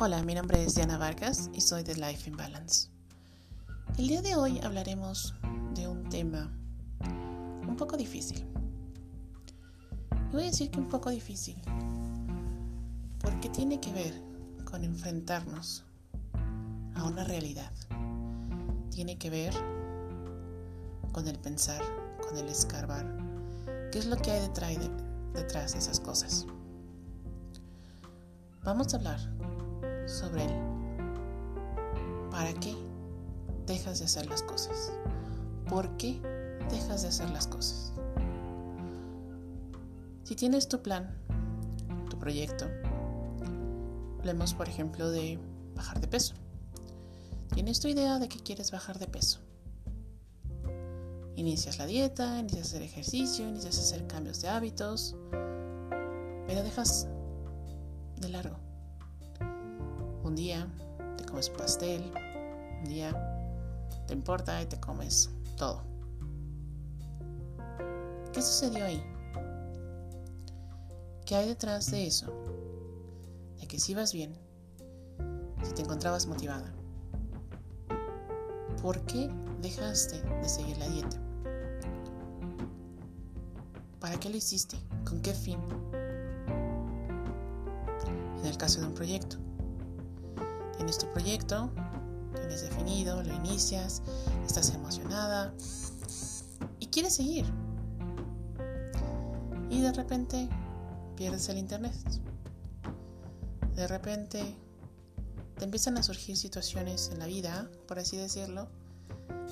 Hola, mi nombre es Diana Vargas y soy de Life in Balance. El día de hoy hablaremos de un tema un poco difícil. Y voy a decir que un poco difícil porque tiene que ver con enfrentarnos a una realidad. Tiene que ver con el pensar, con el escarbar, qué es lo que hay detrás de, detrás de esas cosas. Vamos a hablar sobre él. ¿Para qué dejas de hacer las cosas? ¿Por qué dejas de hacer las cosas? Si tienes tu plan, tu proyecto, hablemos por ejemplo de bajar de peso. Tienes tu idea de que quieres bajar de peso. Inicias la dieta, inicias hacer ejercicio, inicias a hacer cambios de hábitos, pero dejas de largo un día te comes pastel, un día te importa y te comes todo. ¿Qué sucedió ahí? ¿Qué hay detrás de eso? De que si ibas bien, si te encontrabas motivada, ¿por qué dejaste de seguir la dieta? ¿Para qué lo hiciste? ¿Con qué fin? En el caso de un proyecto, Tienes tu proyecto, tienes definido, lo inicias, estás emocionada y quieres seguir. Y de repente pierdes el internet. De repente te empiezan a surgir situaciones en la vida, por así decirlo,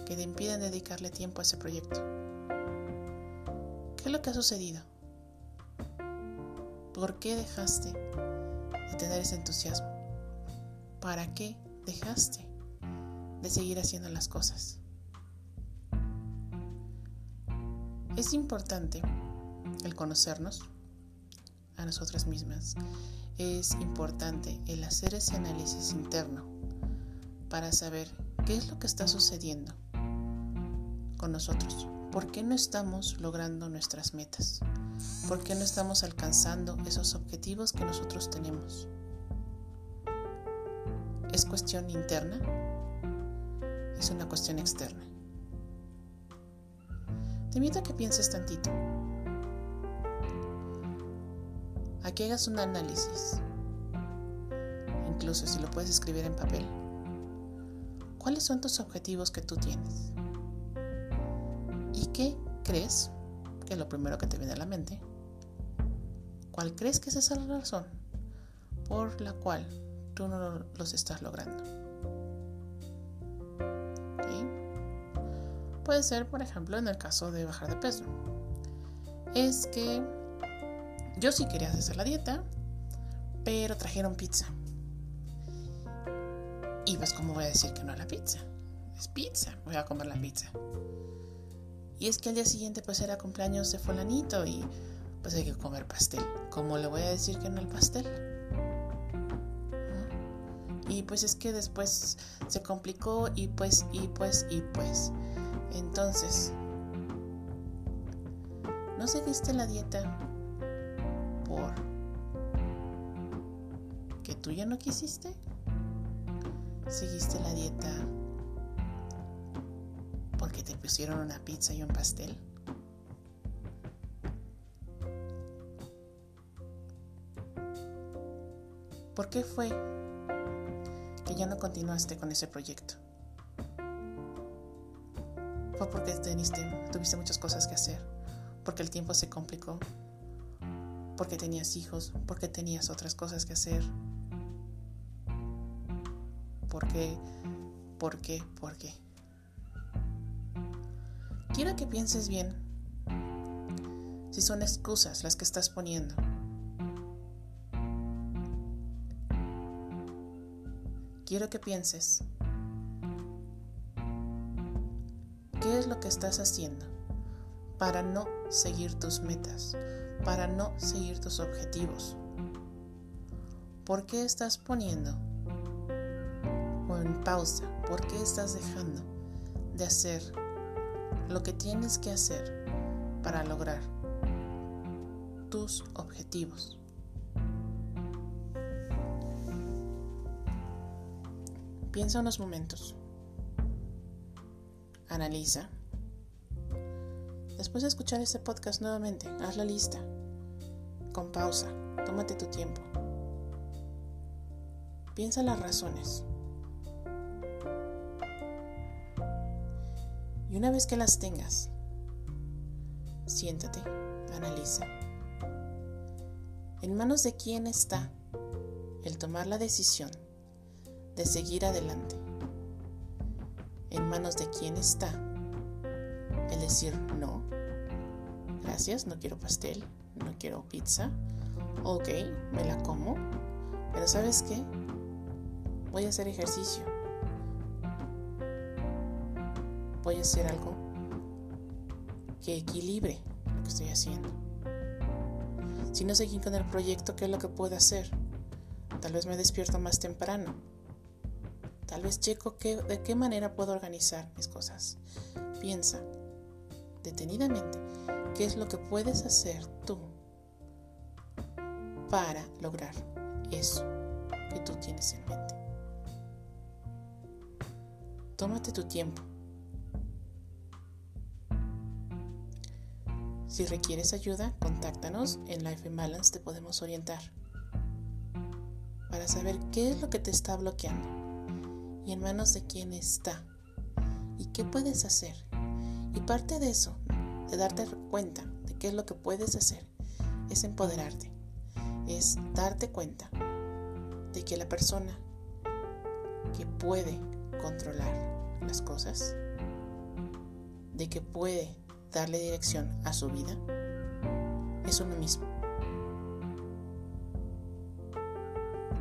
que te impiden dedicarle tiempo a ese proyecto. ¿Qué es lo que ha sucedido? ¿Por qué dejaste de tener ese entusiasmo? ¿Para qué dejaste de seguir haciendo las cosas? Es importante el conocernos a nosotras mismas. Es importante el hacer ese análisis interno para saber qué es lo que está sucediendo con nosotros. ¿Por qué no estamos logrando nuestras metas? ¿Por qué no estamos alcanzando esos objetivos que nosotros tenemos? ¿Es cuestión interna? Es una cuestión externa. Te invito a que pienses tantito. A que hagas un análisis. Incluso si lo puedes escribir en papel. ¿Cuáles son tus objetivos que tú tienes? ¿Y qué crees que es lo primero que te viene a la mente? ¿Cuál crees que es esa razón por la cual tú no los estás logrando. Puede ser, por ejemplo, en el caso de bajar de peso. Es que yo sí quería hacer la dieta, pero trajeron pizza. Y pues, ¿cómo voy a decir que no a la pizza? Es pizza, voy a comer la pizza. Y es que al día siguiente pues era cumpleaños de fulanito y pues hay que comer pastel. ¿Cómo le voy a decir que no al pastel? Y pues es que después se complicó y pues y pues y pues. Entonces, ¿no seguiste la dieta por que tú ya no quisiste? ¿Seguiste la dieta porque te pusieron una pizza y un pastel? ¿Por qué fue que ya no continuaste con ese proyecto? Fue porque tuviste muchas cosas que hacer, porque el tiempo se complicó, porque tenías hijos, porque tenías otras cosas que hacer. ¿Por qué? ¿Por qué? ¿Por qué? Quiero que pienses bien si son excusas las que estás poniendo quiero que pienses, ¿qué es lo que estás haciendo para no seguir tus metas, para no seguir tus objetivos? ¿Por qué estás poniendo en pausa? ¿Por qué estás dejando de hacer lo que tienes que hacer para lograr tus objetivos? Piensa unos momentos. Analiza. Después de escuchar este podcast nuevamente, haz la lista. Con pausa, tómate tu tiempo. Piensa las razones. Y una vez que las tengas, siéntate, analiza. ¿En manos de quién está el tomar la decisión de seguir adelante? ¿En manos de quién está el decir no? Gracias, no quiero pastel, no quiero pizza. Ok, me la como. Pero ¿sabes qué? Voy a hacer ejercicio. Voy a hacer algo que equilibre lo que estoy haciendo. Si no seguí con el proyecto, ¿qué es lo que puedo hacer? Tal vez me despierto más temprano. Tal vez checo de qué manera puedo organizar mis cosas. Piensa detenidamente qué es lo que puedes hacer tú para lograr eso que tú tienes en mente. Tómate tu tiempo. Si requieres ayuda, contáctanos en Life in Balance, te podemos orientar para saber qué es lo que te está bloqueando y en manos de quién está y qué puedes hacer. Y parte de eso, de darte cuenta de qué es lo que puedes hacer, es empoderarte, es darte cuenta de que la persona que puede controlar las cosas, de que puede darle dirección a su vida es uno mismo.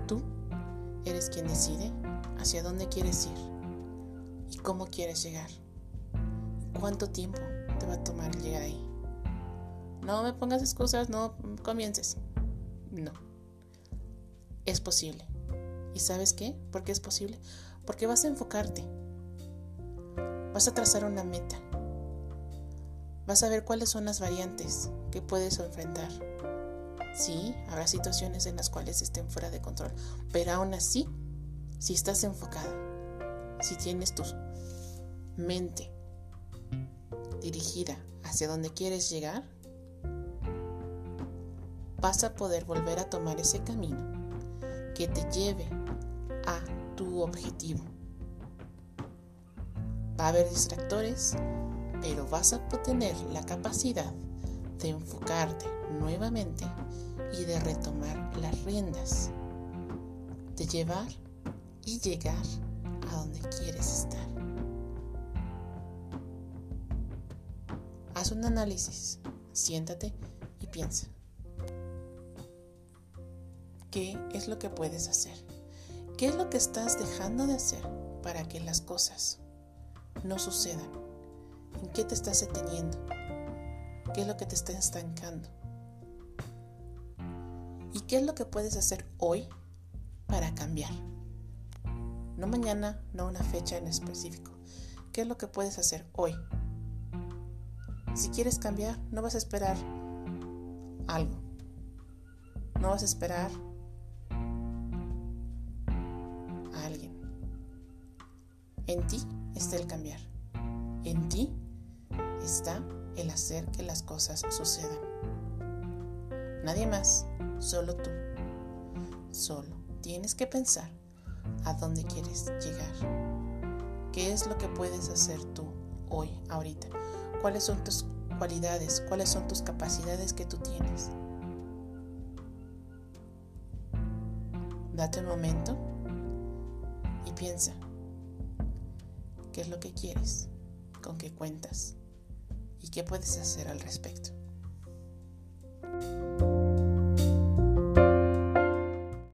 Tú eres quien decide hacia dónde quieres ir y cómo quieres llegar. ¿Cuánto tiempo te va a tomar llegar ahí? No me pongas excusas, no comiences. No. Es posible. ¿Y sabes qué? ¿Por qué es posible? Porque vas a enfocarte. Vas a trazar una meta vas a ver cuáles son las variantes que puedes enfrentar. Sí, habrá situaciones en las cuales estén fuera de control, pero aún así, si estás enfocada, si tienes tu mente dirigida hacia donde quieres llegar, vas a poder volver a tomar ese camino que te lleve a tu objetivo. Va a haber distractores, pero vas a tener la capacidad de enfocarte nuevamente y de retomar las riendas, de llevar y llegar a donde quieres estar. Haz un análisis, siéntate y piensa. ¿Qué es lo que puedes hacer? ¿Qué es lo que estás dejando de hacer para que las cosas no sucedan ¿En qué te estás deteniendo? ¿Qué es lo que te está estancando? ¿Y qué es lo que puedes hacer hoy para cambiar? No mañana, no una fecha en específico. ¿Qué es lo que puedes hacer hoy? Si quieres cambiar, no vas a esperar algo. No vas a esperar a alguien. En ti está el cambiar. En ti está el hacer que las cosas sucedan. Nadie más, solo tú. Solo tienes que pensar a dónde quieres llegar. ¿Qué es lo que puedes hacer tú hoy, ahorita? ¿Cuáles son tus cualidades? ¿Cuáles son tus capacidades que tú tienes? Date un momento y piensa, ¿qué es lo que quieres? ¿Con qué cuentas? y qué puedes hacer al respecto.